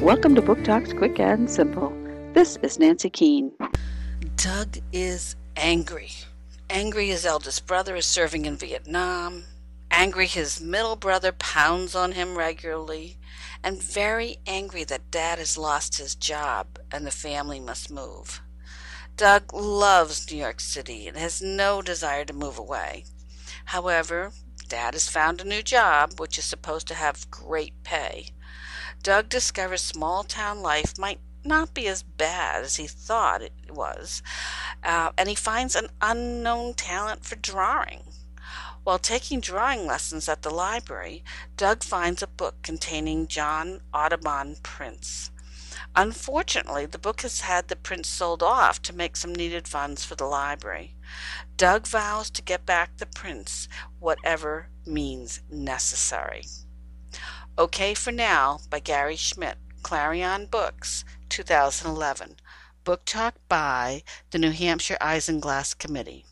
Welcome to Book Talks Quick and Simple. This is Nancy Keane. Doug is angry. Angry his eldest brother is serving in Vietnam. Angry his middle brother pounds on him regularly. And very angry that dad has lost his job and the family must move. Doug loves New York City and has no desire to move away. However, dad has found a new job which is supposed to have great pay. Doug discovers small town life might not be as bad as he thought it was, uh, and he finds an unknown talent for drawing. While taking drawing lessons at the library, Doug finds a book containing John Audubon prints. Unfortunately, the book has had the prints sold off to make some needed funds for the library. Doug vows to get back the prints, whatever means necessary. Okay for Now by Gary Schmidt, Clarion Books, 2011. Book Talk by the New Hampshire Isinglass Committee.